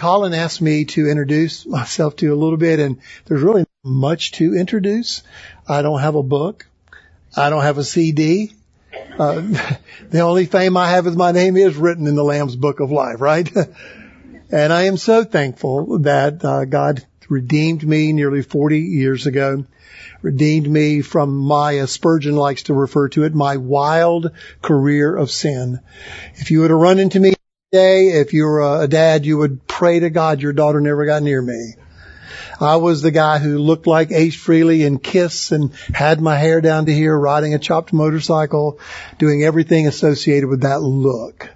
Colin asked me to introduce myself to you a little bit, and there's really much to introduce. I don't have a book. I don't have a CD. Uh, the only fame I have is my name is written in the Lamb's Book of Life, right? and I am so thankful that uh, God redeemed me nearly 40 years ago, redeemed me from my, as Spurgeon likes to refer to it, my wild career of sin. If you were to run into me today, if you were a dad, you would pray to God your daughter never got near me. I was the guy who looked like Ace Frehley and Kiss and had my hair down to here, riding a chopped motorcycle, doing everything associated with that look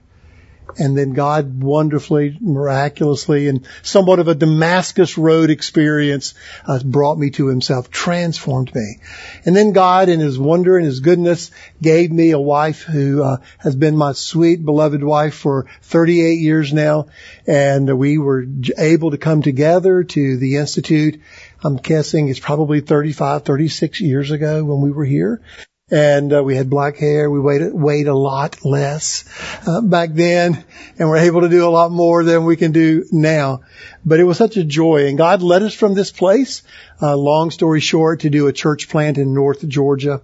and then God wonderfully, miraculously, and somewhat of a Damascus Road experience uh, brought me to Himself, transformed me. And then God, in His wonder and His goodness, gave me a wife who uh, has been my sweet, beloved wife for 38 years now, and we were able to come together to the Institute. I'm guessing it's probably 35, 36 years ago when we were here and uh, we had black hair. We weighed weighed a lot less uh, back then, and we're able to do a lot more than we can do now. But it was such a joy, and God led us from this place. Uh, long story short, to do a church plant in North Georgia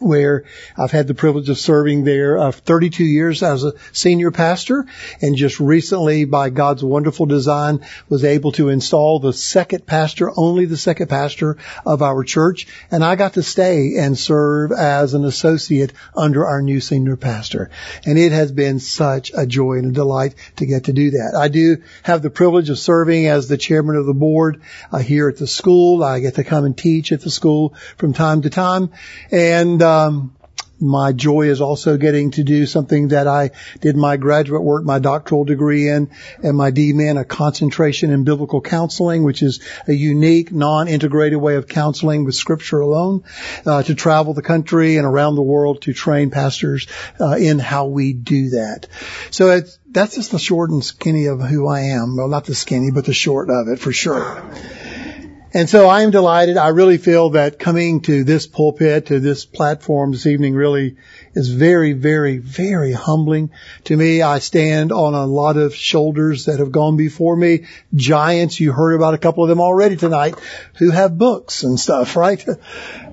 where I've had the privilege of serving there uh, 32 years as a senior pastor and just recently by God's wonderful design was able to install the second pastor, only the second pastor of our church and I got to stay and serve as an associate under our new senior pastor and it has been such a joy and a delight to get to do that. I do have the privilege of serving as the chairman of the board uh, here at the school. I get to come and teach at the school from time to time and um, my joy is also getting to do something that I did my graduate work, my doctoral degree in, and my DMin, a concentration in biblical counseling, which is a unique, non-integrated way of counseling with scripture alone, uh, to travel the country and around the world to train pastors uh, in how we do that. So it's, that's just the short and skinny of who I am. Well, not the skinny, but the short of it for sure. And so I am delighted. I really feel that coming to this pulpit, to this platform this evening really is very, very, very humbling to me. I stand on a lot of shoulders that have gone before me. Giants, you heard about a couple of them already tonight who have books and stuff, right?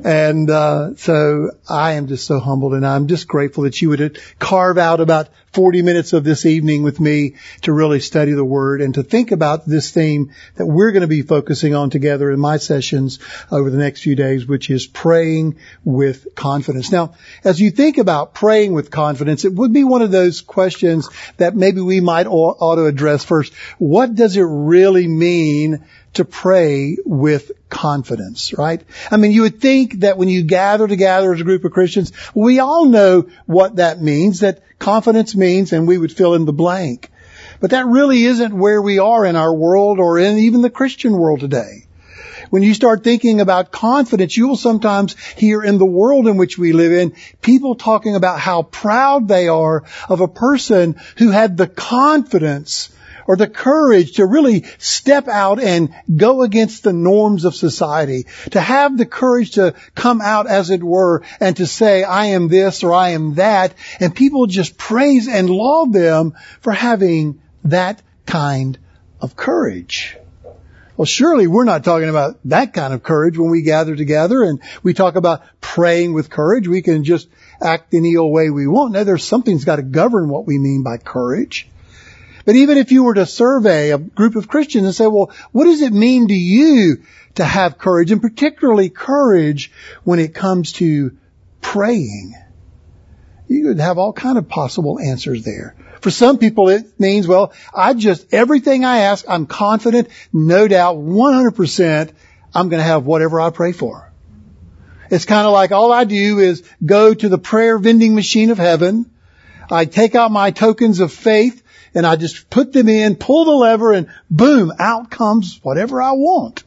And, uh, so I am just so humbled and I'm just grateful that you would carve out about 40 minutes of this evening with me to really study the word and to think about this theme that we're going to be focusing on together in my sessions over the next few days, which is praying with confidence. Now, as you think about praying with confidence, it would be one of those questions that maybe we might ought to address first. What does it really mean to pray with confidence, right? I mean, you would think that when you gather together as a group of Christians, we all know what that means, that confidence means, and we would fill in the blank. But that really isn't where we are in our world or in even the Christian world today. When you start thinking about confidence, you will sometimes hear in the world in which we live in people talking about how proud they are of a person who had the confidence or the courage to really step out and go against the norms of society, to have the courage to come out as it were and to say, I am this or I am that, and people just praise and laud them for having that kind of courage. Well, surely we're not talking about that kind of courage when we gather together and we talk about praying with courage. We can just act any old way we want. Now there's something's got to govern what we mean by courage. But even if you were to survey a group of Christians and say, well, what does it mean to you to have courage and particularly courage when it comes to praying? You could have all kind of possible answers there. For some people it means, well, I just, everything I ask, I'm confident, no doubt, 100% I'm going to have whatever I pray for. It's kind of like all I do is go to the prayer vending machine of heaven. I take out my tokens of faith and I just put them in, pull the lever and boom, out comes whatever I want.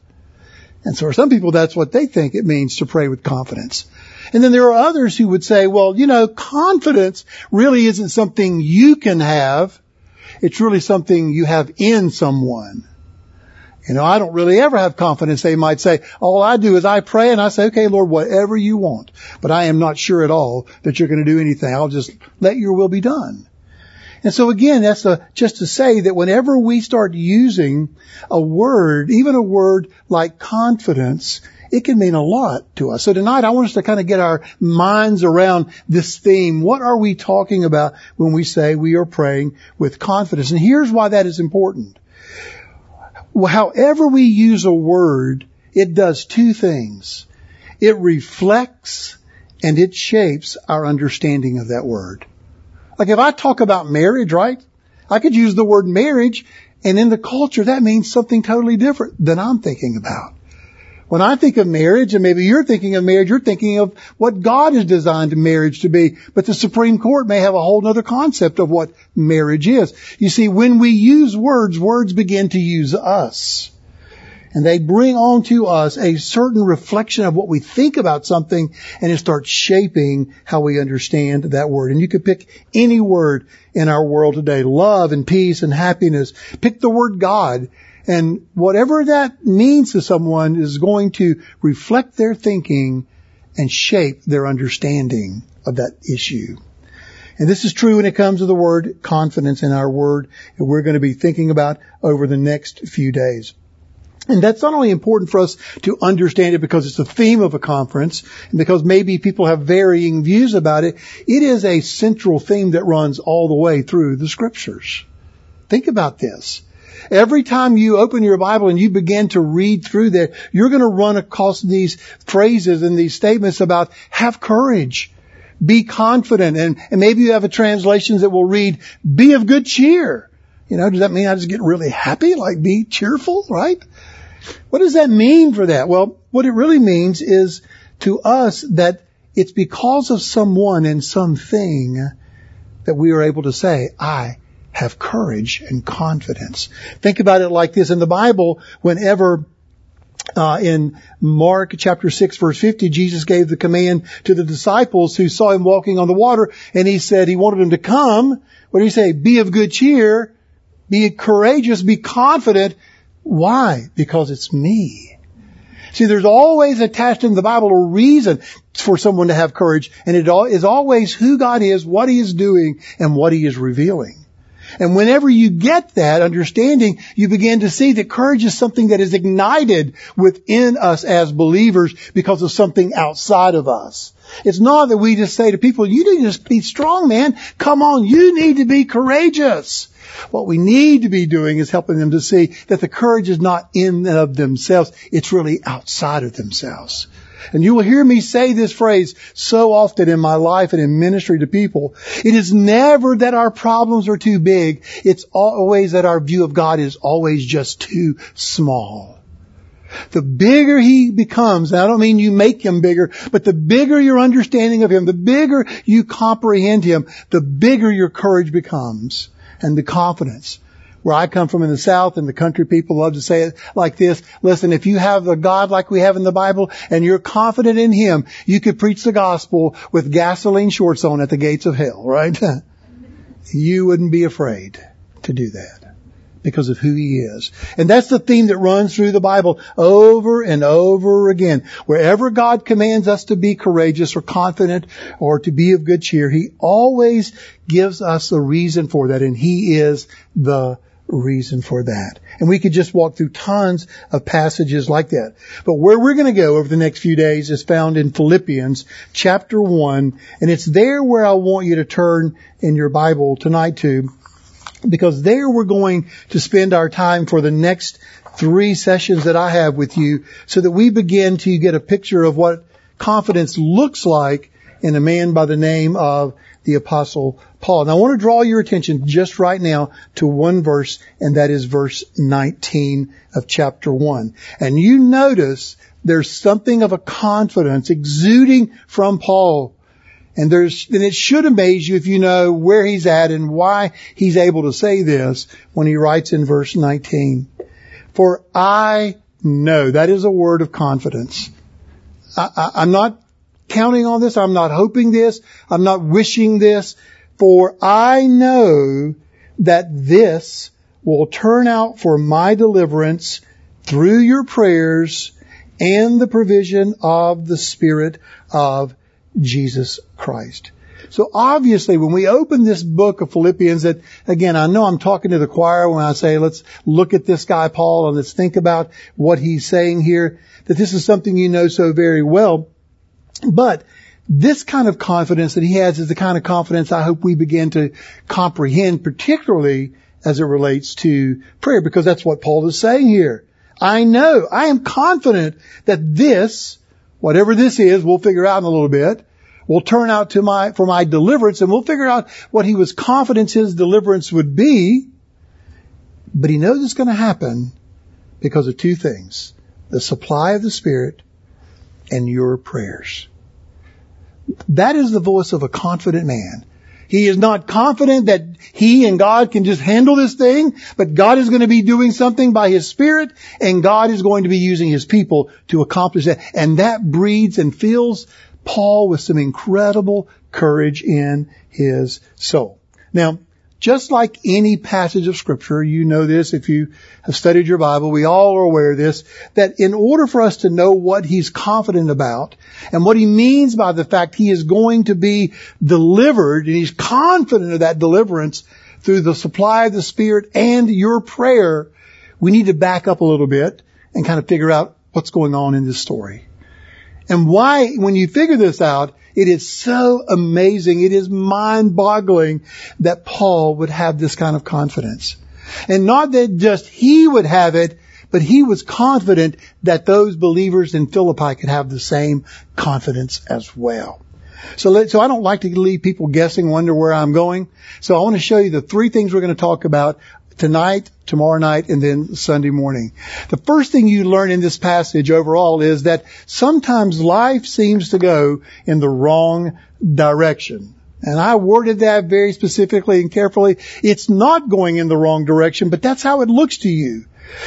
And so for some people, that's what they think it means to pray with confidence. And then there are others who would say, well, you know, confidence really isn't something you can have. It's really something you have in someone. You know, I don't really ever have confidence. They might say, all I do is I pray and I say, okay, Lord, whatever you want. But I am not sure at all that you're going to do anything. I'll just let your will be done. And so again, that's a, just to say that whenever we start using a word, even a word like confidence, it can mean a lot to us. So tonight I want us to kind of get our minds around this theme. What are we talking about when we say we are praying with confidence? And here's why that is important. However we use a word, it does two things. It reflects and it shapes our understanding of that word. Like if I talk about marriage, right? I could use the word marriage and in the culture that means something totally different than I'm thinking about. When I think of marriage, and maybe you're thinking of marriage, you're thinking of what God has designed marriage to be. But the Supreme Court may have a whole other concept of what marriage is. You see, when we use words, words begin to use us. And they bring on to us a certain reflection of what we think about something and it starts shaping how we understand that word. And you could pick any word in our world today. Love and peace and happiness. Pick the word God and whatever that means to someone is going to reflect their thinking and shape their understanding of that issue. And this is true when it comes to the word confidence in our word that we're going to be thinking about over the next few days. And that's not only important for us to understand it because it's the theme of a conference and because maybe people have varying views about it, it is a central theme that runs all the way through the scriptures. Think about this. Every time you open your Bible and you begin to read through there, you're going to run across these phrases and these statements about have courage, be confident, and, and maybe you have a translation that will read, be of good cheer. You know, does that mean I just get really happy? Like be cheerful, right? What does that mean for that? Well, what it really means is to us that it's because of someone and something that we are able to say, I have courage and confidence. Think about it like this. In the Bible, whenever uh, in Mark chapter 6 verse 50, Jesus gave the command to the disciples who saw him walking on the water and he said he wanted them to come. What did he say? Be of good cheer, be courageous, be confident. Why? Because it's me. See, there's always attached in the Bible a reason for someone to have courage and it is always who God is, what he is doing, and what he is revealing. And whenever you get that understanding, you begin to see that courage is something that is ignited within us as believers because of something outside of us. It's not that we just say to people, you need to be strong, man. Come on, you need to be courageous. What we need to be doing is helping them to see that the courage is not in and of themselves. It's really outside of themselves. And you will hear me say this phrase so often in my life and in ministry to people. It is never that our problems are too big. It's always that our view of God is always just too small. The bigger he becomes, and I don't mean you make him bigger, but the bigger your understanding of him, the bigger you comprehend him, the bigger your courage becomes and the confidence where I come from in the South and the country people love to say it like this. Listen, if you have a God like we have in the Bible and you're confident in Him, you could preach the gospel with gasoline shorts on at the gates of hell, right? you wouldn't be afraid to do that because of who he is. And that's the theme that runs through the Bible over and over again. Wherever God commands us to be courageous or confident or to be of good cheer, he always gives us a reason for that and he is the reason for that. And we could just walk through tons of passages like that. But where we're going to go over the next few days is found in Philippians chapter 1. And it's there where I want you to turn in your Bible tonight to, because there we're going to spend our time for the next three sessions that I have with you so that we begin to get a picture of what confidence looks like in a man by the name of the apostle Paul. And I want to draw your attention just right now to one verse, and that is verse 19 of chapter 1. And you notice there's something of a confidence exuding from Paul. And there's, and it should amaze you if you know where he's at and why he's able to say this when he writes in verse 19. For I know, that is a word of confidence. I, I, I'm not counting on this. I'm not hoping this. I'm not wishing this. For I know that this will turn out for my deliverance through your prayers and the provision of the Spirit of Jesus Christ. So obviously when we open this book of Philippians that again, I know I'm talking to the choir when I say let's look at this guy Paul and let's think about what he's saying here, that this is something you know so very well. But this kind of confidence that he has is the kind of confidence I hope we begin to comprehend, particularly as it relates to prayer, because that's what Paul is saying here. I know, I am confident that this, whatever this is, we'll figure out in a little bit, We'll turn out to my, for my deliverance and we'll figure out what he was confident his deliverance would be. But he knows it's going to happen because of two things. The supply of the Spirit and your prayers. That is the voice of a confident man. He is not confident that he and God can just handle this thing, but God is going to be doing something by His Spirit, and God is going to be using His people to accomplish that. And that breeds and fills Paul with some incredible courage in his soul. Now, just like any passage of scripture, you know this if you have studied your Bible, we all are aware of this, that in order for us to know what he's confident about and what he means by the fact he is going to be delivered and he's confident of that deliverance through the supply of the Spirit and your prayer, we need to back up a little bit and kind of figure out what's going on in this story. And why, when you figure this out, it is so amazing. It is mind boggling that Paul would have this kind of confidence. And not that just he would have it, but he was confident that those believers in Philippi could have the same confidence as well. So, let, so I don't like to leave people guessing, wonder where I'm going. So I want to show you the three things we're going to talk about tonight, tomorrow night, and then Sunday morning. The first thing you learn in this passage overall is that sometimes life seems to go in the wrong direction. And I worded that very specifically and carefully. It's not going in the wrong direction, but that's how it looks to you.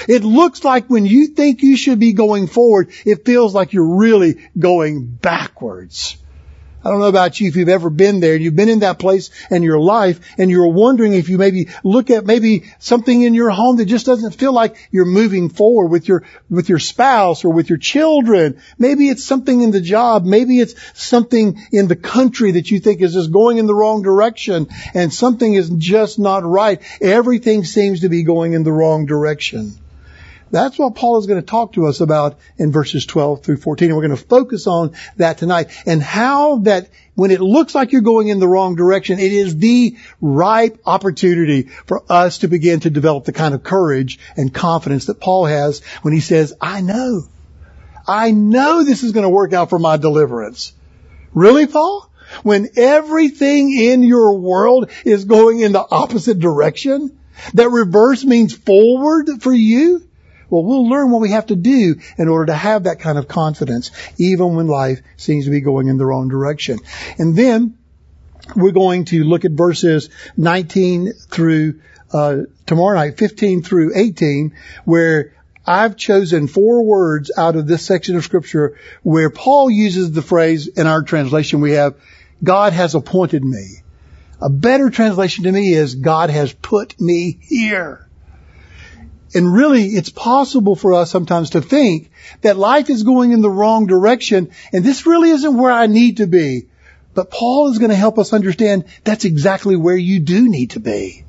It looks like when you think you should be going forward, it feels like you're really going backwards. I don't know about you if you've ever been there. You've been in that place in your life and you're wondering if you maybe look at maybe something in your home that just doesn't feel like you're moving forward with your, with your spouse or with your children. Maybe it's something in the job. Maybe it's something in the country that you think is just going in the wrong direction and something is just not right. Everything seems to be going in the wrong direction. That's what Paul is going to talk to us about in verses 12 through 14. And we're going to focus on that tonight and how that when it looks like you're going in the wrong direction, it is the ripe opportunity for us to begin to develop the kind of courage and confidence that Paul has when he says, I know. I know this is going to work out for my deliverance. Really, Paul? When everything in your world is going in the opposite direction? That reverse means forward for you? Well, we'll learn what we have to do in order to have that kind of confidence, even when life seems to be going in the wrong direction. And then we're going to look at verses 19 through uh, tomorrow night, 15 through 18, where I've chosen four words out of this section of scripture where Paul uses the phrase in our translation we have, God has appointed me. A better translation to me is God has put me here. And really, it's possible for us sometimes to think that life is going in the wrong direction and this really isn't where I need to be. But Paul is going to help us understand that's exactly where you do need to be.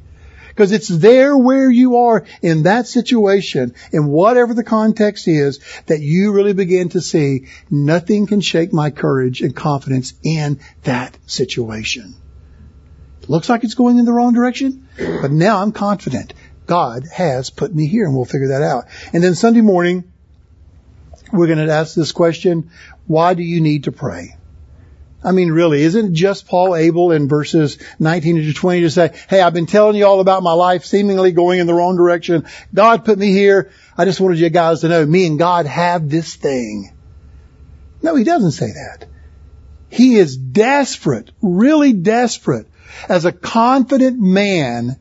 Because it's there where you are in that situation, in whatever the context is, that you really begin to see nothing can shake my courage and confidence in that situation. It looks like it's going in the wrong direction, but now I'm confident God has put me here and we'll figure that out. And then Sunday morning, we're going to ask this question, why do you need to pray? I mean, really, isn't just Paul able in verses 19 to 20 to say, hey, I've been telling you all about my life seemingly going in the wrong direction. God put me here. I just wanted you guys to know me and God have this thing. No, he doesn't say that. He is desperate, really desperate as a confident man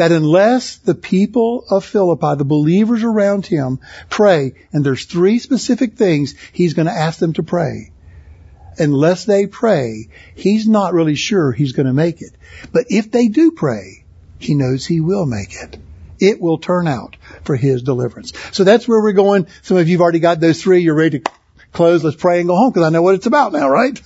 that unless the people of Philippi, the believers around him, pray, and there's three specific things he's going to ask them to pray. Unless they pray, he's not really sure he's going to make it. But if they do pray, he knows he will make it. It will turn out for his deliverance. So that's where we're going. Some of you have already got those three. You're ready to close, let's pray and go home because I know what it's about now, right?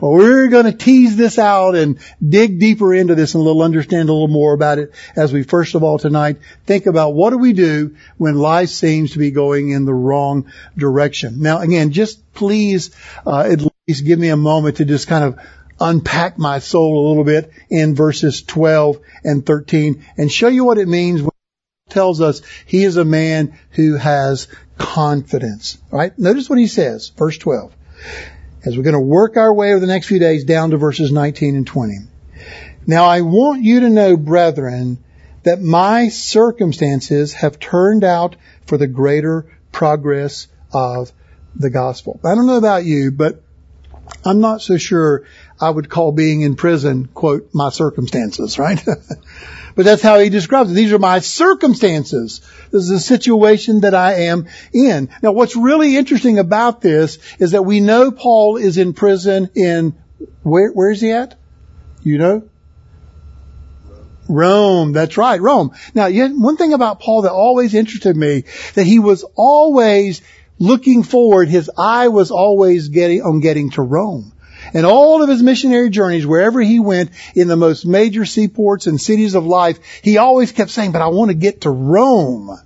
Well, we're going to tease this out and dig deeper into this and a little understand a little more about it as we first of all tonight think about what do we do when life seems to be going in the wrong direction. Now again, just please, uh, at least give me a moment to just kind of unpack my soul a little bit in verses 12 and 13 and show you what it means when tells us he is a man who has confidence. Right? Notice what he says, verse 12. As we're going to work our way over the next few days down to verses 19 and 20. Now I want you to know, brethren, that my circumstances have turned out for the greater progress of the gospel. I don't know about you, but I'm not so sure I would call being in prison, quote, my circumstances, right? but that's how he describes it. These are my circumstances. This is the situation that I am in. Now what's really interesting about this is that we know Paul is in prison in, where, where is he at? You know? Rome. That's right, Rome. Now, one thing about Paul that always interested me, that he was always looking forward, his eye was always getting, on getting to Rome. And all of his missionary journeys, wherever he went in the most major seaports and cities of life, he always kept saying, but I want to get to Rome.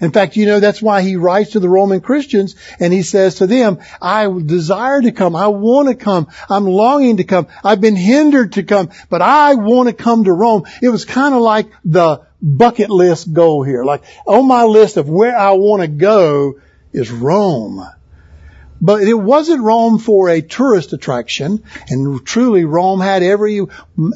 In fact, you know, that's why he writes to the Roman Christians and he says to them, I desire to come. I want to come. I'm longing to come. I've been hindered to come, but I want to come to Rome. It was kind of like the bucket list goal here. Like on my list of where I want to go is Rome. But it wasn't Rome for a tourist attraction, and truly Rome had every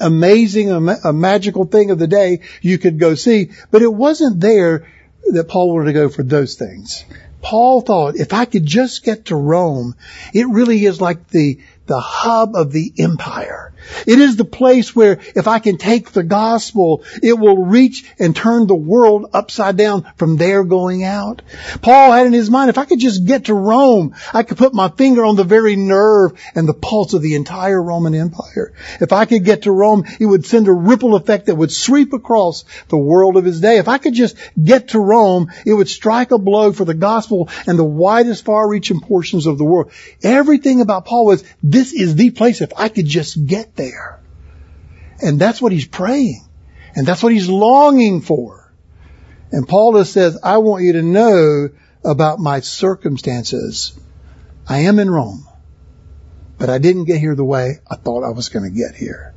amazing, a magical thing of the day you could go see, but it wasn't there that Paul wanted to go for those things. Paul thought, if I could just get to Rome, it really is like the, the hub of the empire. It is the place where if I can take the gospel, it will reach and turn the world upside down from there going out. Paul had in his mind, if I could just get to Rome, I could put my finger on the very nerve and the pulse of the entire Roman Empire. If I could get to Rome, it would send a ripple effect that would sweep across the world of his day. If I could just get to Rome, it would strike a blow for the gospel and the widest far reaching portions of the world. Everything about Paul was, this is the place if I could just get there. And that's what he's praying. And that's what he's longing for. And Paul says, I want you to know about my circumstances. I am in Rome, but I didn't get here the way I thought I was going to get here.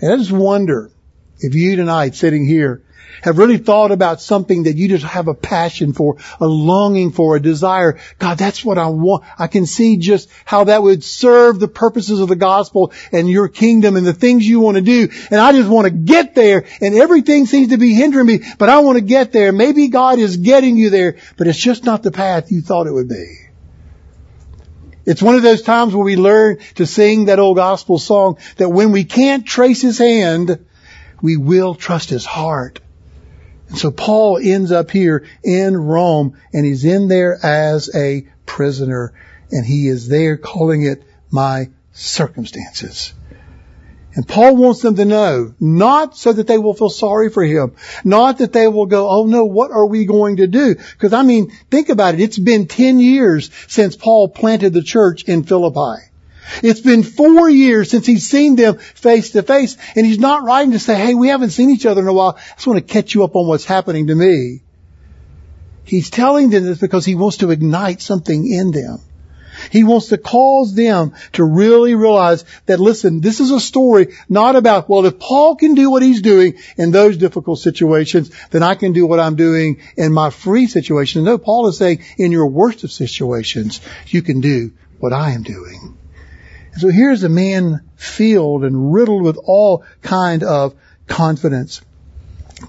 And I just wonder if you tonight sitting here have really thought about something that you just have a passion for, a longing for, a desire. God, that's what I want. I can see just how that would serve the purposes of the gospel and your kingdom and the things you want to do. And I just want to get there and everything seems to be hindering me, but I want to get there. Maybe God is getting you there, but it's just not the path you thought it would be. It's one of those times where we learn to sing that old gospel song that when we can't trace his hand, we will trust his heart. And so Paul ends up here in Rome and he's in there as a prisoner and he is there calling it my circumstances. And Paul wants them to know, not so that they will feel sorry for him, not that they will go, oh no, what are we going to do? Because I mean, think about it. It's been 10 years since Paul planted the church in Philippi. It's been four years since he's seen them face to face, and he's not writing to say, hey, we haven't seen each other in a while. I just want to catch you up on what's happening to me. He's telling them this because he wants to ignite something in them. He wants to cause them to really realize that, listen, this is a story not about, well, if Paul can do what he's doing in those difficult situations, then I can do what I'm doing in my free situation. No, Paul is saying in your worst of situations, you can do what I am doing. So here's a man filled and riddled with all kind of confidence.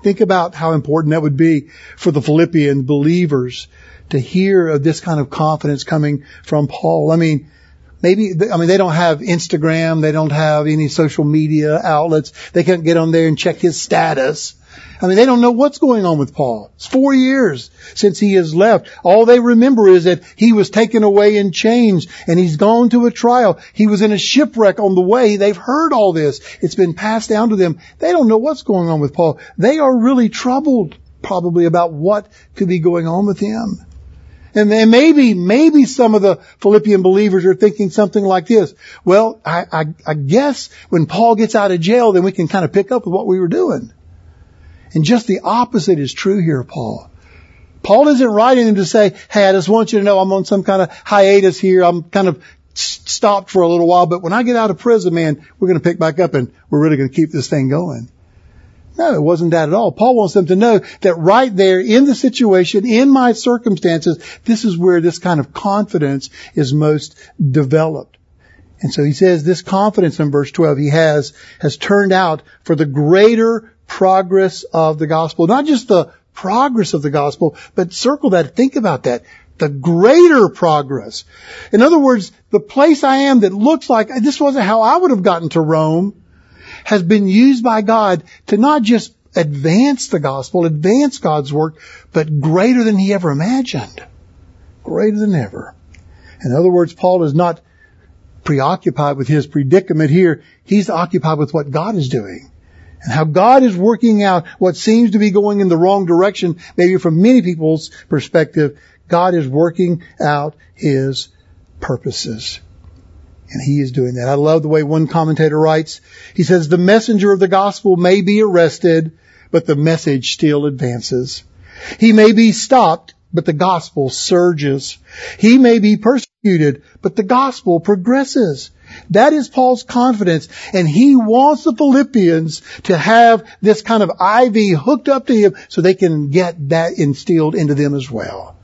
Think about how important that would be for the Philippian believers to hear of this kind of confidence coming from Paul. I mean, maybe, I mean, they don't have Instagram. They don't have any social media outlets. They can't get on there and check his status. I mean, they don't know what's going on with Paul. It's four years since he has left. All they remember is that he was taken away in chains and he's gone to a trial. He was in a shipwreck on the way. They've heard all this. It's been passed down to them. They don't know what's going on with Paul. They are really troubled probably about what could be going on with him. And, and maybe, maybe some of the Philippian believers are thinking something like this. Well, I, I, I guess when Paul gets out of jail, then we can kind of pick up with what we were doing. And just the opposite is true here, Paul. Paul isn't writing them to say, hey, I just want you to know I'm on some kind of hiatus here. I'm kind of stopped for a little while, but when I get out of prison, man, we're going to pick back up and we're really going to keep this thing going. No, it wasn't that at all. Paul wants them to know that right there in the situation, in my circumstances, this is where this kind of confidence is most developed. And so he says this confidence in verse 12 he has, has turned out for the greater progress of the gospel. Not just the progress of the gospel, but circle that, think about that. The greater progress. In other words, the place I am that looks like this wasn't how I would have gotten to Rome has been used by God to not just advance the gospel, advance God's work, but greater than he ever imagined. Greater than ever. In other words, Paul is not preoccupied with his predicament here. He's occupied with what God is doing and how God is working out what seems to be going in the wrong direction, maybe from many people's perspective. God is working out his purposes. And he is doing that. I love the way one commentator writes. He says, the messenger of the gospel may be arrested, but the message still advances. He may be stopped, but the gospel surges. He may be persecuted, but the gospel progresses. That is Paul's confidence. And he wants the Philippians to have this kind of IV hooked up to him so they can get that instilled into them as well.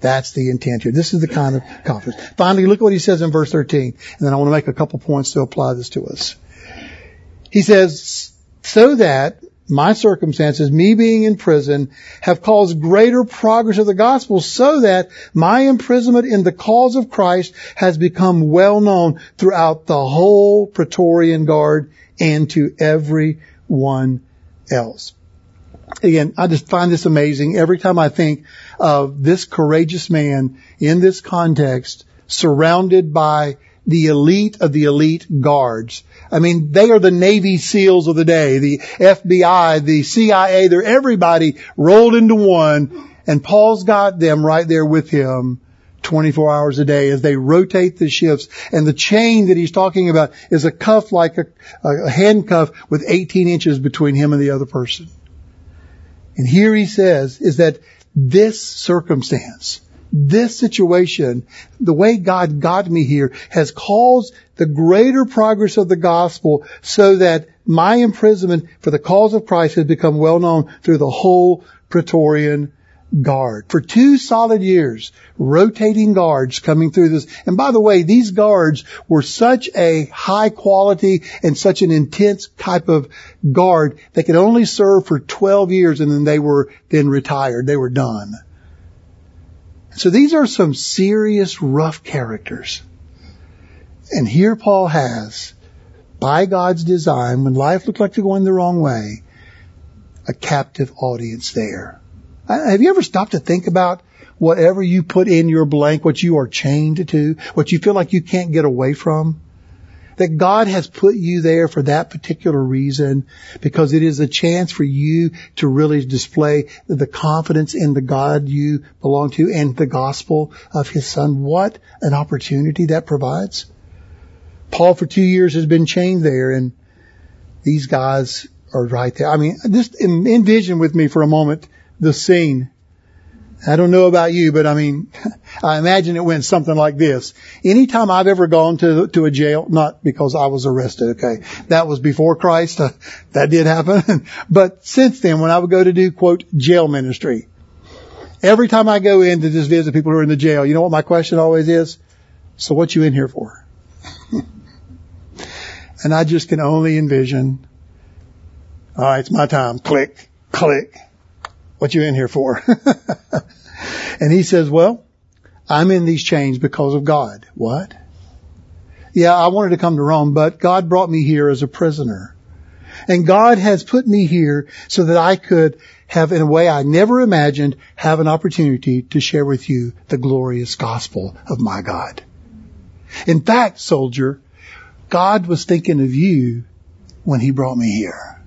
That's the intent here. This is the kind of confidence. Finally, look what he says in verse 13. And then I want to make a couple points to apply this to us. He says, so that my circumstances, me being in prison, have caused greater progress of the gospel so that my imprisonment in the cause of Christ has become well known throughout the whole Praetorian Guard and to everyone else again, I just find this amazing every time I think of this courageous man in this context surrounded by the elite of the elite guards. I mean, they are the Navy SEALs of the day, the FBI, the CIA, they're everybody rolled into one and Paul's got them right there with him 24 hours a day as they rotate the shifts. And the chain that he's talking about is a cuff like a, a handcuff with 18 inches between him and the other person. And here he says is that this circumstance, this situation, the way God got me here has caused the greater progress of the gospel so that my imprisonment for the cause of Christ has become well known through the whole Praetorian guard. For two solid years, rotating guards coming through this. And by the way, these guards were such a high quality and such an intense type of guard. They could only serve for 12 years and then they were then retired. They were done. So these are some serious rough characters. And here Paul has, by God's design, when life looked like to go in the wrong way, a captive audience there. Uh, have you ever stopped to think about whatever you put in your blank, what you are chained to, what you feel like you can't get away from? That God has put you there for that particular reason because it is a chance for you to really display the confidence in the God you belong to and the gospel of his son. What an opportunity that provides. Paul for two years has been chained there and these guys are right there. I mean, just envision with me for a moment the scene. I don't know about you, but I mean, I imagine it went something like this. Anytime I've ever gone to to a jail, not because I was arrested, okay, that was before Christ, uh, that did happen. but since then, when I would go to do quote jail ministry, every time I go in to just visit people who are in the jail, you know what my question always is? So what you in here for? and I just can only envision. All right, it's my time. Click, click. What you in here for? and he says, well, I'm in these chains because of God. What? Yeah, I wanted to come to Rome, but God brought me here as a prisoner. And God has put me here so that I could have, in a way I never imagined, have an opportunity to share with you the glorious gospel of my God. In fact, soldier, God was thinking of you when he brought me here.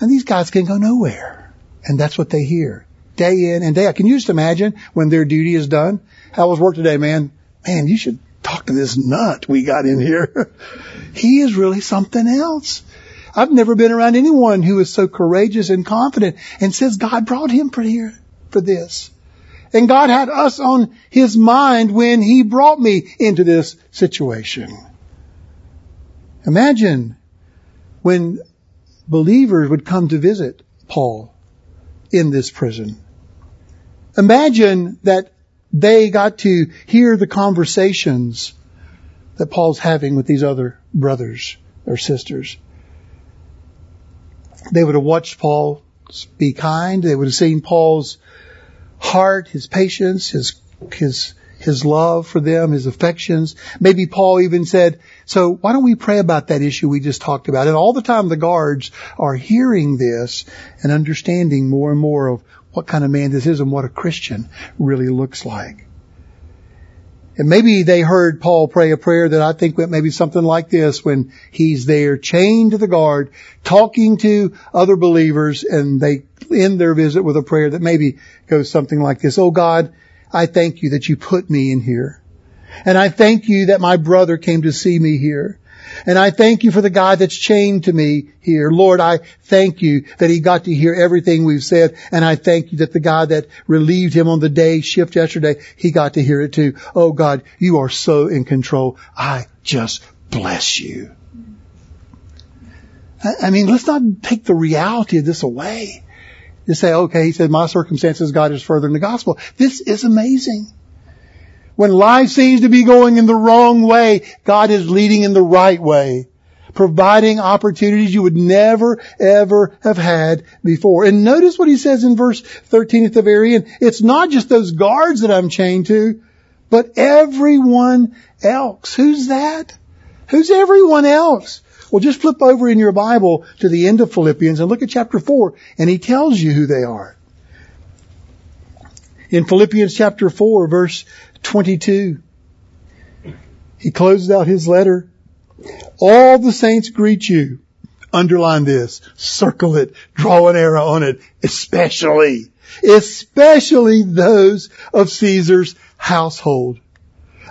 And these guys can go nowhere. And that's what they hear. day in and day out. Can you just imagine when their duty is done? How was work today, man? Man, you should talk to this nut we got in here. he is really something else. I've never been around anyone who is so courageous and confident and says God brought him for here for this. And God had us on his mind when he brought me into this situation. Imagine when believers would come to visit Paul in this prison. Imagine that they got to hear the conversations that Paul's having with these other brothers or sisters. They would have watched Paul be kind. They would have seen Paul's heart, his patience, his, his, his love for them, his affections. Maybe Paul even said, so why don't we pray about that issue we just talked about? And all the time the guards are hearing this and understanding more and more of what kind of man this is and what a Christian really looks like. And maybe they heard Paul pray a prayer that I think went maybe something like this when he's there chained to the guard, talking to other believers, and they end their visit with a prayer that maybe goes something like this. Oh God, I thank you that you put me in here. And I thank you that my brother came to see me here. And I thank you for the guy that's chained to me here. Lord, I thank you that he got to hear everything we've said. And I thank you that the guy that relieved him on the day shift yesterday, he got to hear it too. Oh God, you are so in control. I just bless you. I mean, let's not take the reality of this away. Just say, okay, he said, my circumstances, God is further in the gospel. This is amazing. When life seems to be going in the wrong way, God is leading in the right way, providing opportunities you would never ever have had before. And notice what he says in verse 13 at the very end. It's not just those guards that I'm chained to, but everyone else. Who's that? Who's everyone else? Well, just flip over in your Bible to the end of Philippians and look at chapter 4, and he tells you who they are. In Philippians chapter 4, verse 22. He closes out his letter. All the saints greet you. Underline this. Circle it. Draw an arrow on it. Especially. Especially those of Caesar's household.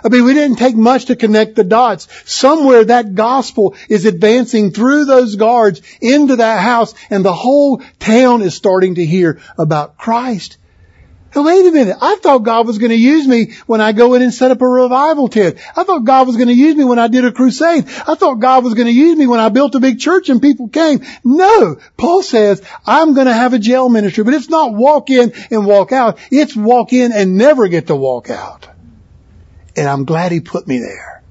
I mean, we didn't take much to connect the dots. Somewhere that gospel is advancing through those guards into that house and the whole town is starting to hear about Christ. Now wait a minute. I thought God was going to use me when I go in and set up a revival tent. I thought God was going to use me when I did a crusade. I thought God was going to use me when I built a big church and people came. No. Paul says, I'm going to have a jail ministry, but it's not walk in and walk out. It's walk in and never get to walk out. And I'm glad he put me there.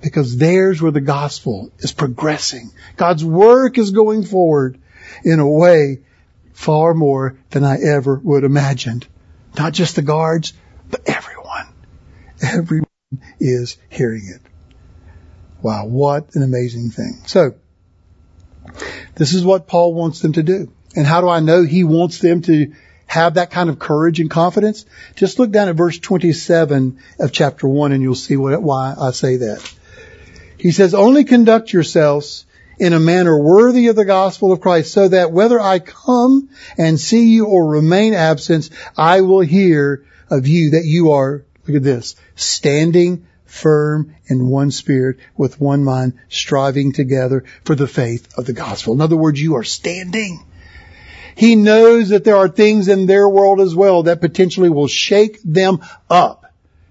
Because there's where the gospel is progressing. God's work is going forward in a way far more than I ever would imagined. Not just the guards, but everyone. Everyone is hearing it. Wow, what an amazing thing. So, this is what Paul wants them to do. And how do I know he wants them to have that kind of courage and confidence? Just look down at verse 27 of chapter 1 and you'll see what, why I say that. He says, only conduct yourselves in a manner worthy of the gospel of Christ, so that whether I come and see you or remain absent, I will hear of you that you are, look at this, standing firm in one spirit with one mind, striving together for the faith of the gospel. In other words, you are standing. He knows that there are things in their world as well that potentially will shake them up.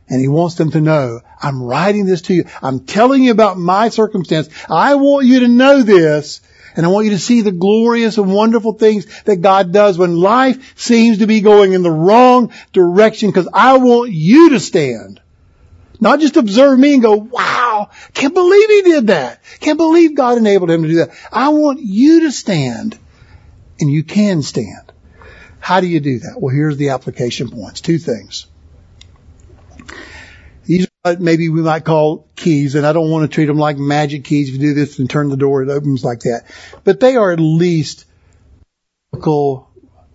And he wants them to know, I'm writing this to you. I'm telling you about my circumstance. I want you to know this. And I want you to see the glorious and wonderful things that God does when life seems to be going in the wrong direction because I want you to stand. Not just observe me and go, wow, can't believe he did that. Can't believe God enabled him to do that. I want you to stand. And you can stand. How do you do that? Well, here's the application points. Two things. These are maybe we might call keys, and I don't want to treat them like magic keys. If you do this and turn the door, it opens like that. But they are at least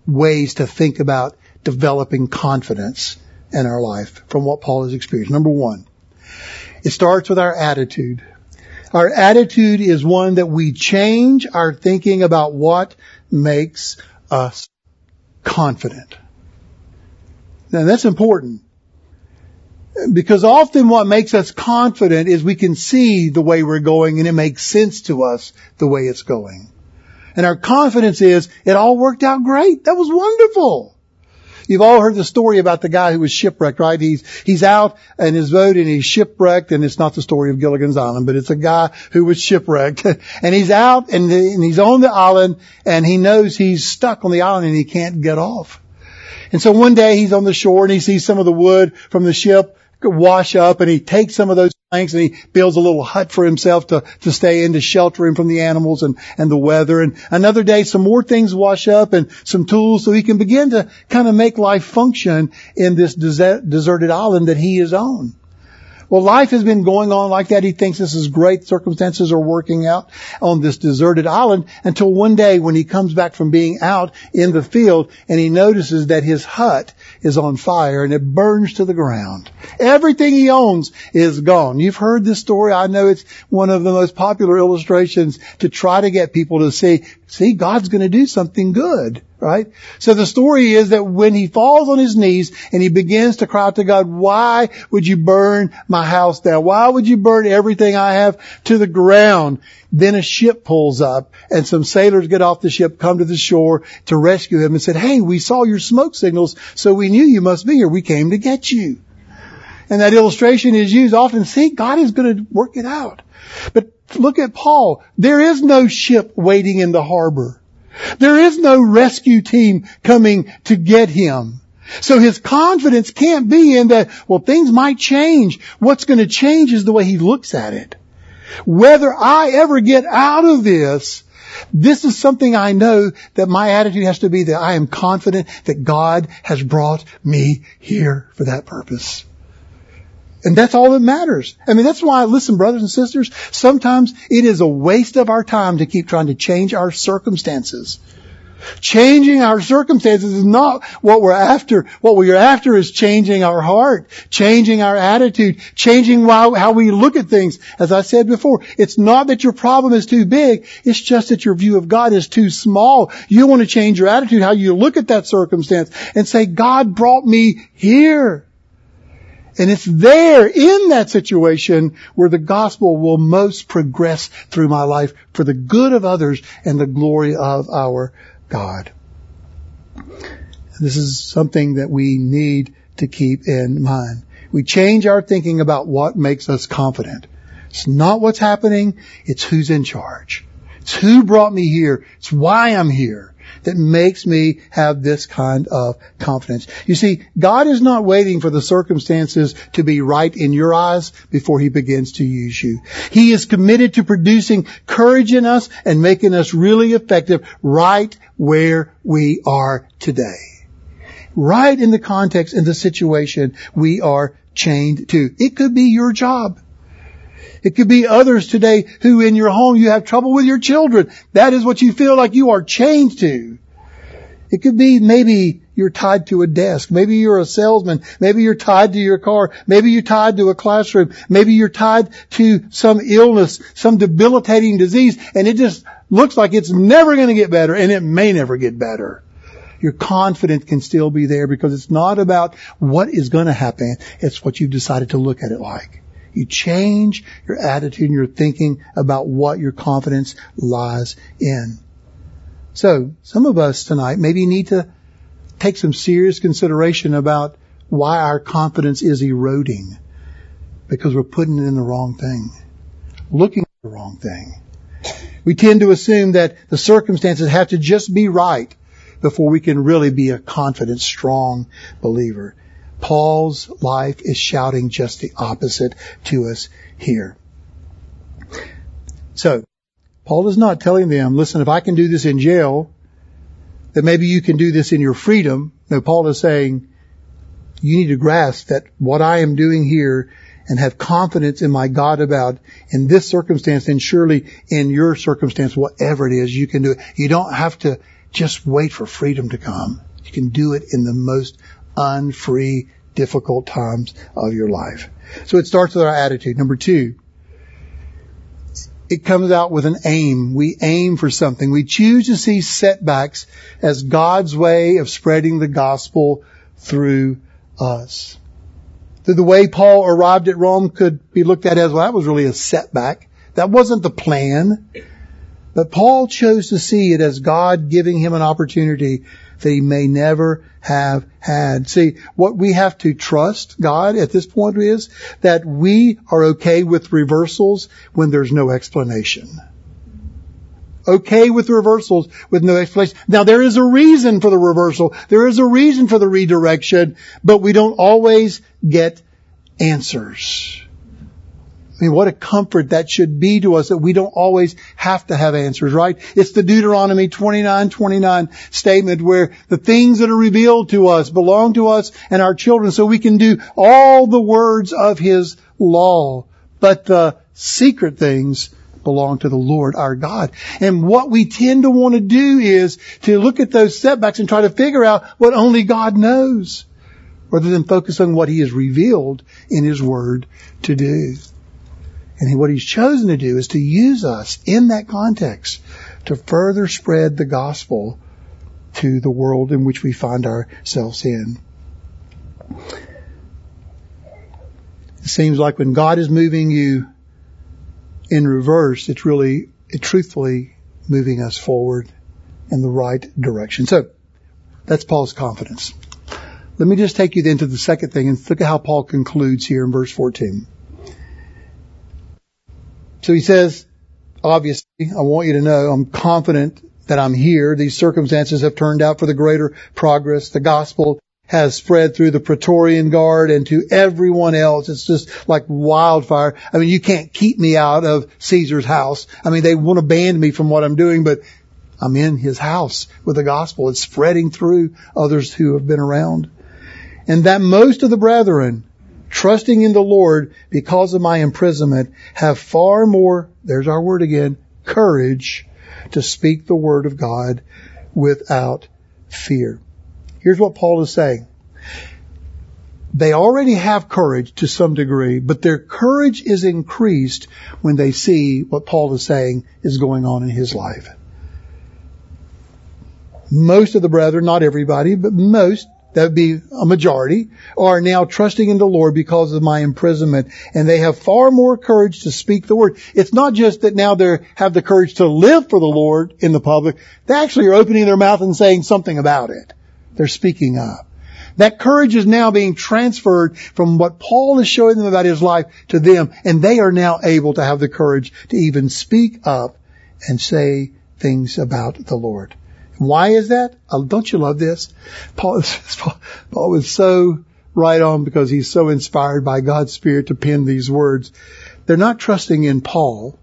ways to think about developing confidence in our life from what Paul has experienced. Number one, it starts with our attitude. Our attitude is one that we change our thinking about what makes us confident. Now that's important. Because often what makes us confident is we can see the way we're going and it makes sense to us the way it's going. And our confidence is, it all worked out great. That was wonderful. You've all heard the story about the guy who was shipwrecked, right? He's, he's out in his boat and he's shipwrecked and it's not the story of Gilligan's Island, but it's a guy who was shipwrecked and he's out and, and he's on the island and he knows he's stuck on the island and he can't get off. And so one day he's on the shore and he sees some of the wood from the ship wash up and he takes some of those planks and he builds a little hut for himself to, to stay in to shelter him from the animals and, and the weather. And another day some more things wash up and some tools so he can begin to kind of make life function in this desert, deserted island that he is on. Well, life has been going on like that. He thinks this is great. Circumstances are working out on this deserted island until one day when he comes back from being out in the field and he notices that his hut is on fire and it burns to the ground. Everything he owns is gone. You've heard this story. I know it's one of the most popular illustrations to try to get people to see, see, God's going to do something good right? So the story is that when he falls on his knees and he begins to cry out to God, why would you burn my house down? Why would you burn everything I have to the ground? Then a ship pulls up and some sailors get off the ship, come to the shore to rescue him and said, hey, we saw your smoke signals, so we knew you must be here. We came to get you. And that illustration is used often. See, God is going to work it out. But look at Paul. There is no ship waiting in the harbor. There is no rescue team coming to get him. So his confidence can't be in that, well, things might change. What's going to change is the way he looks at it. Whether I ever get out of this, this is something I know that my attitude has to be that I am confident that God has brought me here for that purpose. And that's all that matters. I mean, that's why, listen, brothers and sisters, sometimes it is a waste of our time to keep trying to change our circumstances. Changing our circumstances is not what we're after. What we're after is changing our heart, changing our attitude, changing how we look at things. As I said before, it's not that your problem is too big. It's just that your view of God is too small. You want to change your attitude, how you look at that circumstance and say, God brought me here. And it's there in that situation where the gospel will most progress through my life for the good of others and the glory of our God. This is something that we need to keep in mind. We change our thinking about what makes us confident. It's not what's happening, it's who's in charge. It's who brought me here. It's why I'm here that makes me have this kind of confidence. You see, God is not waiting for the circumstances to be right in your eyes before he begins to use you. He is committed to producing courage in us and making us really effective right where we are today. Right in the context, and the situation we are chained to. It could be your job. It could be others today who in your home you have trouble with your children. That is what you feel like you are chained to. It could be maybe you're tied to a desk. Maybe you're a salesman. Maybe you're tied to your car. Maybe you're tied to a classroom. Maybe you're tied to some illness, some debilitating disease, and it just looks like it's never going to get better, and it may never get better. Your confidence can still be there because it's not about what is going to happen. It's what you've decided to look at it like. You change your attitude and your thinking about what your confidence lies in. So, some of us tonight maybe need to take some serious consideration about why our confidence is eroding because we're putting it in the wrong thing, looking at the wrong thing. We tend to assume that the circumstances have to just be right before we can really be a confident, strong believer. Paul's life is shouting just the opposite to us here. So, Paul is not telling them, listen, if I can do this in jail, then maybe you can do this in your freedom. No, Paul is saying, you need to grasp that what I am doing here and have confidence in my God about in this circumstance and surely in your circumstance, whatever it is, you can do it. You don't have to just wait for freedom to come. You can do it in the most unfree, difficult times of your life. So it starts with our attitude. Number two, it comes out with an aim. We aim for something. We choose to see setbacks as God's way of spreading the gospel through us. The way Paul arrived at Rome could be looked at as, well, that was really a setback. That wasn't the plan. But Paul chose to see it as God giving him an opportunity that he may never have had. See, what we have to trust God at this point is that we are okay with reversals when there's no explanation. Okay with reversals with no explanation. Now there is a reason for the reversal. There is a reason for the redirection, but we don't always get answers. I mean, what a comfort that should be to us that we don't always have to have answers, right? It's the Deuteronomy 29, 29 statement where the things that are revealed to us belong to us and our children so we can do all the words of His law. But the secret things belong to the Lord our God. And what we tend to want to do is to look at those setbacks and try to figure out what only God knows rather than focus on what He has revealed in His Word to do. And what he's chosen to do is to use us in that context to further spread the gospel to the world in which we find ourselves in. It seems like when God is moving you in reverse, it's really, it truthfully moving us forward in the right direction. So that's Paul's confidence. Let me just take you then to the second thing and look at how Paul concludes here in verse 14. So he says, obviously, I want you to know I'm confident that I'm here. These circumstances have turned out for the greater progress. The gospel has spread through the Praetorian Guard and to everyone else. It's just like wildfire. I mean, you can't keep me out of Caesar's house. I mean, they want to ban me from what I'm doing, but I'm in his house with the gospel. It's spreading through others who have been around. And that most of the brethren trusting in the Lord because of my imprisonment, have far more, there's our word again, courage to speak the word of God without fear. Here's what Paul is saying. They already have courage to some degree, but their courage is increased when they see what Paul is saying is going on in his life. Most of the brethren, not everybody, but most that would be a majority, are now trusting in the Lord because of my imprisonment. And they have far more courage to speak the word. It's not just that now they have the courage to live for the Lord in the public. They actually are opening their mouth and saying something about it. They're speaking up. That courage is now being transferred from what Paul is showing them about his life to them, and they are now able to have the courage to even speak up and say things about the Lord. Why is that? Uh, don't you love this? Paul, Paul was so right on because he's so inspired by God's Spirit to pen these words. They're not trusting in Paul.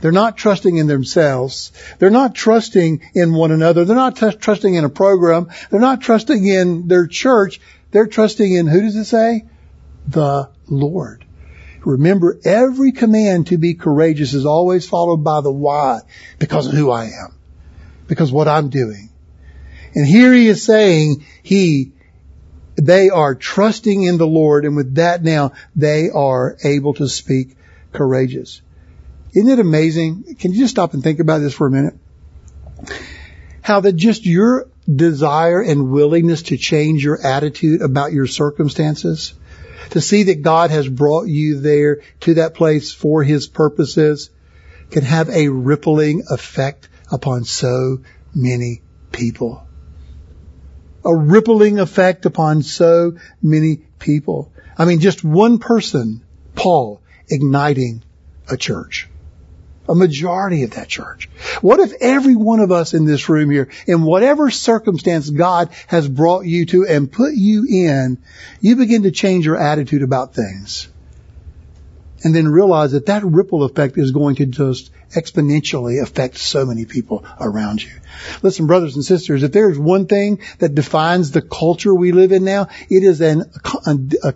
They're not trusting in themselves. They're not trusting in one another. They're not t- trusting in a program. They're not trusting in their church. They're trusting in, who does it say? The Lord. Remember, every command to be courageous is always followed by the why, because of who I am because what I'm doing. And here he is saying he, they are trusting in the Lord and with that now they are able to speak courageous. Isn't it amazing? Can you just stop and think about this for a minute? How that just your desire and willingness to change your attitude about your circumstances, to see that God has brought you there to that place for His purposes, can have a rippling effect upon so many people. A rippling effect upon so many people. I mean, just one person, Paul, igniting a church. A majority of that church. What if every one of us in this room here, in whatever circumstance God has brought you to and put you in, you begin to change your attitude about things? And then realize that that ripple effect is going to just exponentially affect so many people around you. Listen, brothers and sisters, if there's one thing that defines the culture we live in now, it is an, a, a,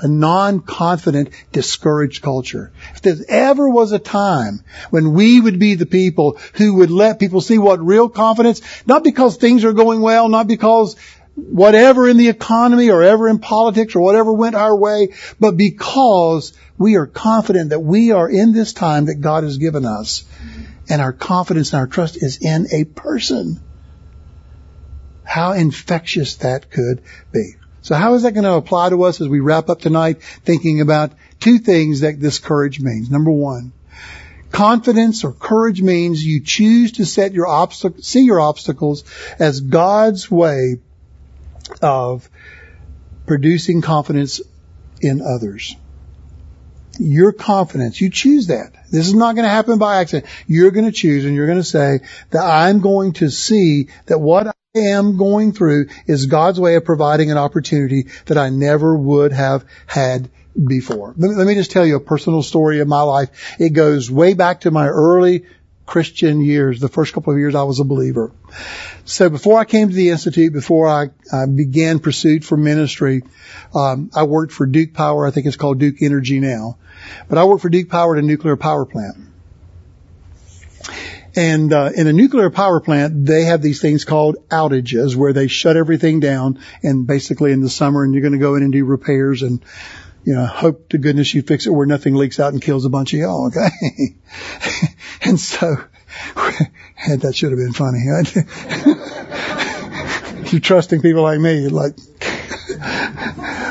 a non-confident, discouraged culture. If there ever was a time when we would be the people who would let people see what real confidence, not because things are going well, not because whatever in the economy or ever in politics or whatever went our way, but because we are confident that we are in this time that God has given us and our confidence and our trust is in a person. How infectious that could be. So how is that going to apply to us as we wrap up tonight thinking about two things that this courage means? Number one, confidence or courage means you choose to set your obstacle, see your obstacles as God's way of producing confidence in others. Your confidence, you choose that. This is not going to happen by accident. You're going to choose and you're going to say that I'm going to see that what I am going through is God's way of providing an opportunity that I never would have had before. Let me, just tell you a personal story of my life. It goes way back to my early Christian years, the first couple of years I was a believer. So before I came to the Institute, before I, I began pursuit for ministry, um, I worked for Duke Power. I think it's called Duke Energy now. But I worked for Duke Power at a nuclear power plant. And uh, in a nuclear power plant, they have these things called outages where they shut everything down and basically in the summer and you're going to go in and do repairs and you know, hope to goodness you fix it where nothing leaks out and kills a bunch of y'all, okay? and so, that should have been funny. You're trusting people like me, like,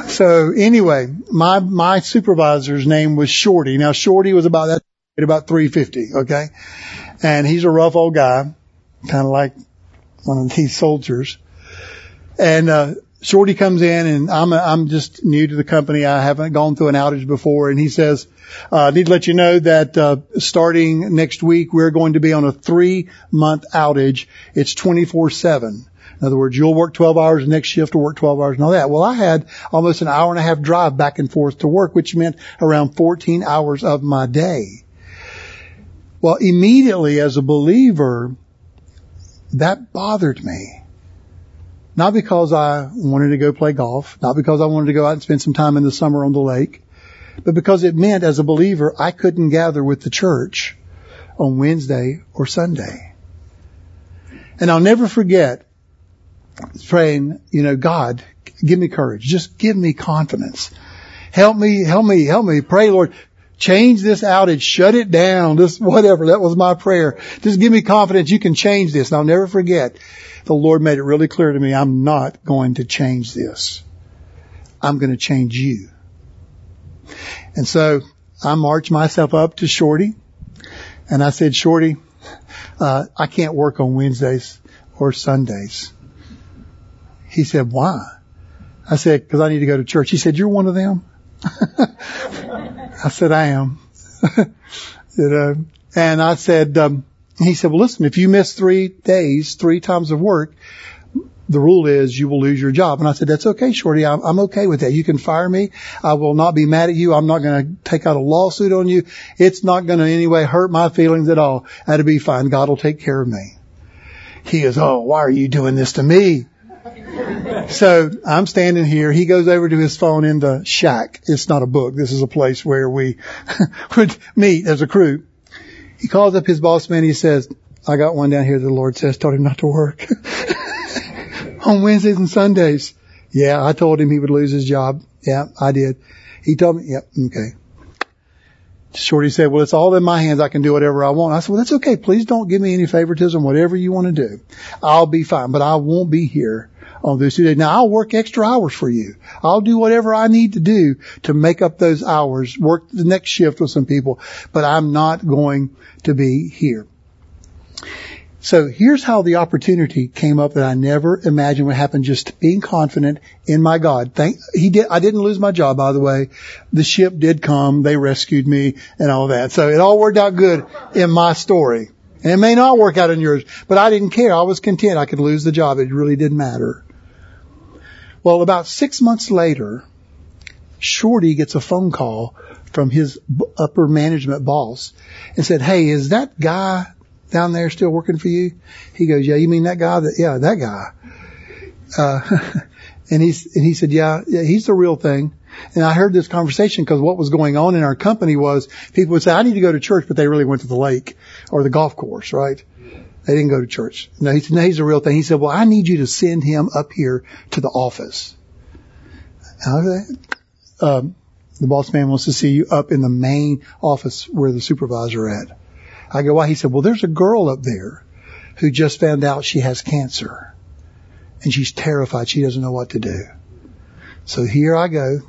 so anyway, my, my supervisor's name was Shorty. Now Shorty was about that, about 350, okay? And he's a rough old guy, kind of like one of these soldiers. And, uh, Shorty comes in and I'm, a, I'm just new to the company. I haven't gone through an outage before. And he says, uh, I need to let you know that, uh, starting next week, we're going to be on a three month outage. It's 24 seven. In other words, you'll work 12 hours, next shift will work 12 hours and all that. Well, I had almost an hour and a half drive back and forth to work, which meant around 14 hours of my day. Well, immediately as a believer, that bothered me. Not because I wanted to go play golf, not because I wanted to go out and spend some time in the summer on the lake, but because it meant as a believer I couldn't gather with the church on Wednesday or Sunday. And I'll never forget praying, you know, God, give me courage. Just give me confidence. Help me, help me, help me. Pray, Lord, change this outage, shut it down, this whatever. That was my prayer. Just give me confidence you can change this. And I'll never forget the Lord made it really clear to me, I'm not going to change this. I'm going to change you. And so I marched myself up to Shorty and I said, Shorty, uh, I can't work on Wednesdays or Sundays. He said, why? I said, cause I need to go to church. He said, you're one of them? I said, I am. you know, and I said, um, he said, well, listen, if you miss three days, three times of work, the rule is you will lose your job. And I said, that's okay, Shorty. I'm, I'm okay with that. You can fire me. I will not be mad at you. I'm not going to take out a lawsuit on you. It's not going to in any way hurt my feelings at all. That'll be fine. God will take care of me. He goes, oh, why are you doing this to me? So I'm standing here. He goes over to his phone in the shack. It's not a book. This is a place where we would meet as a crew. He calls up his boss man. He says, I got one down here the Lord says told him not to work on Wednesdays and Sundays. Yeah, I told him he would lose his job. Yeah, I did. He told me, yep, yeah, okay. Shorty said, well, it's all in my hands. I can do whatever I want. I said, well, that's okay. Please don't give me any favoritism, whatever you want to do. I'll be fine, but I won't be here on those two days. Now I'll work extra hours for you. I'll do whatever I need to do to make up those hours, work the next shift with some people, but I'm not going to be here. So here's how the opportunity came up that I never imagined would happen. Just being confident in my God. Thank, he did, I didn't lose my job, by the way. The ship did come. They rescued me and all that. So it all worked out good in my story. And it may not work out in yours, but I didn't care. I was content. I could lose the job. It really didn't matter. Well, about six months later, Shorty gets a phone call from his upper management boss and said, Hey, is that guy down there still working for you? He goes, Yeah, you mean that guy? That, yeah, that guy. Uh, and he's, and he said, yeah, yeah, he's the real thing. And I heard this conversation because what was going on in our company was people would say, I need to go to church, but they really went to the lake or the golf course, right? They didn't go to church. No, he said, no, he's the real thing. He said, well, I need you to send him up here to the office. Okay. Um, the boss man wants to see you up in the main office where the supervisor at. I go, why? He said, well, there's a girl up there who just found out she has cancer and she's terrified. She doesn't know what to do. So here I go.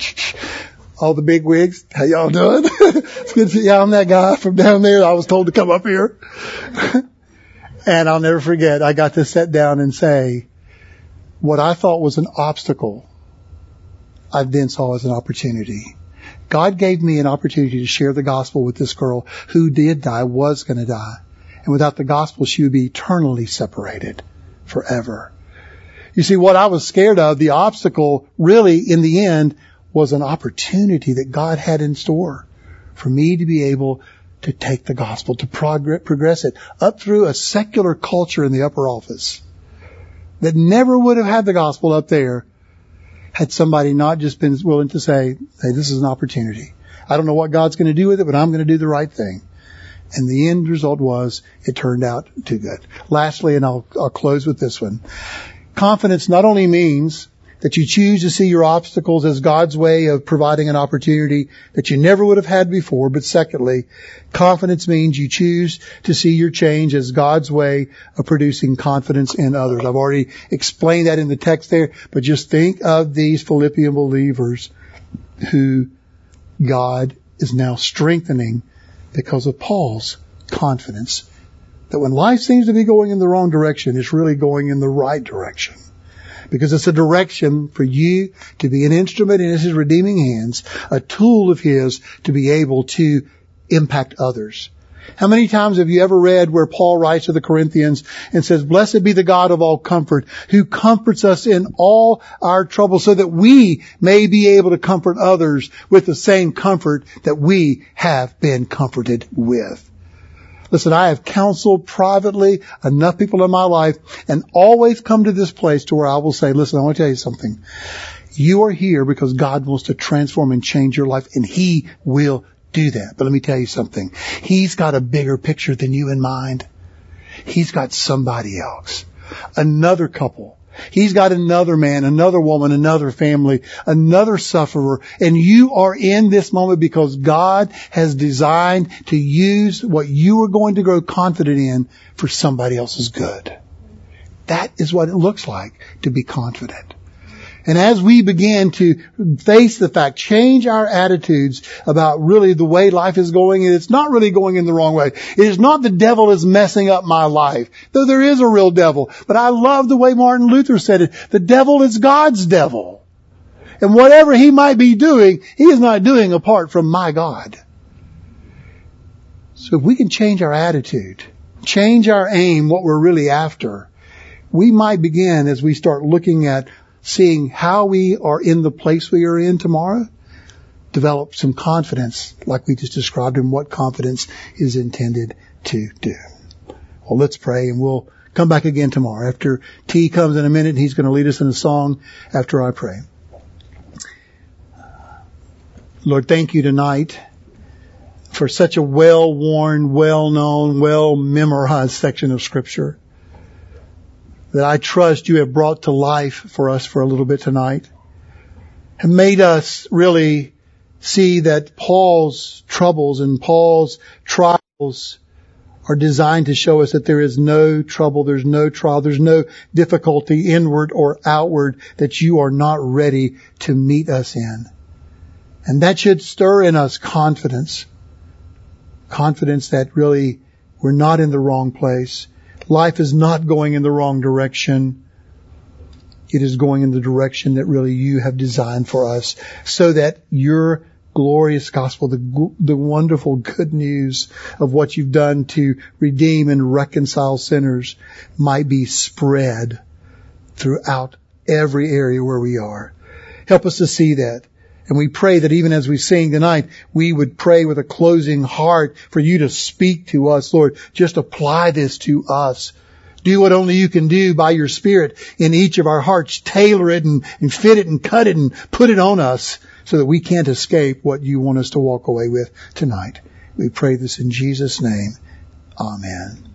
All the big wigs, how y'all doing? it's good to see. I'm that guy from down there. I was told to come up here. and I'll never forget, I got to sit down and say, what I thought was an obstacle, I then saw as an opportunity. God gave me an opportunity to share the gospel with this girl who did die, was going to die. And without the gospel, she would be eternally separated forever. You see, what I was scared of, the obstacle really in the end was an opportunity that God had in store for me to be able to take the gospel, to progress it up through a secular culture in the upper office that never would have had the gospel up there had somebody not just been willing to say, hey, this is an opportunity. I don't know what God's going to do with it, but I'm going to do the right thing. And the end result was it turned out too good. Lastly, and I'll, I'll close with this one. Confidence not only means that you choose to see your obstacles as God's way of providing an opportunity that you never would have had before. But secondly, confidence means you choose to see your change as God's way of producing confidence in others. I've already explained that in the text there, but just think of these Philippian believers who God is now strengthening because of Paul's confidence that when life seems to be going in the wrong direction, it's really going in the right direction because it's a direction for you to be an instrument in his redeeming hands, a tool of his to be able to impact others. How many times have you ever read where Paul writes to the Corinthians and says, blessed be the God of all comfort who comforts us in all our trouble so that we may be able to comfort others with the same comfort that we have been comforted with. Listen, I have counseled privately enough people in my life and always come to this place to where I will say, listen, I want to tell you something. You are here because God wants to transform and change your life and He will do that. But let me tell you something. He's got a bigger picture than you in mind. He's got somebody else. Another couple He's got another man, another woman, another family, another sufferer. And you are in this moment because God has designed to use what you are going to grow confident in for somebody else's good. That is what it looks like to be confident. And as we begin to face the fact, change our attitudes about really the way life is going, and it's not really going in the wrong way. It is not the devil is messing up my life, though there is a real devil. But I love the way Martin Luther said it. The devil is God's devil. And whatever he might be doing, he is not doing apart from my God. So if we can change our attitude, change our aim, what we're really after, we might begin as we start looking at seeing how we are in the place we are in tomorrow, develop some confidence, like we just described, in what confidence is intended to do. Well, let's pray and we'll come back again tomorrow. After T comes in a minute, he's going to lead us in a song after I pray. Lord, thank you tonight for such a well-worn, well-known, well-memorized section of scripture that I trust you have brought to life for us for a little bit tonight have made us really see that Paul's troubles and Paul's trials are designed to show us that there is no trouble, there's no trial, there's no difficulty inward or outward that you are not ready to meet us in. And that should stir in us confidence. Confidence that really we're not in the wrong place life is not going in the wrong direction. It is going in the direction that really you have designed for us so that your glorious gospel, the, the wonderful good news of what you've done to redeem and reconcile sinners might be spread throughout every area where we are. Help us to see that. And we pray that even as we sing tonight, we would pray with a closing heart for you to speak to us, Lord. Just apply this to us. Do what only you can do by your Spirit in each of our hearts. Tailor it and, and fit it and cut it and put it on us so that we can't escape what you want us to walk away with tonight. We pray this in Jesus' name. Amen.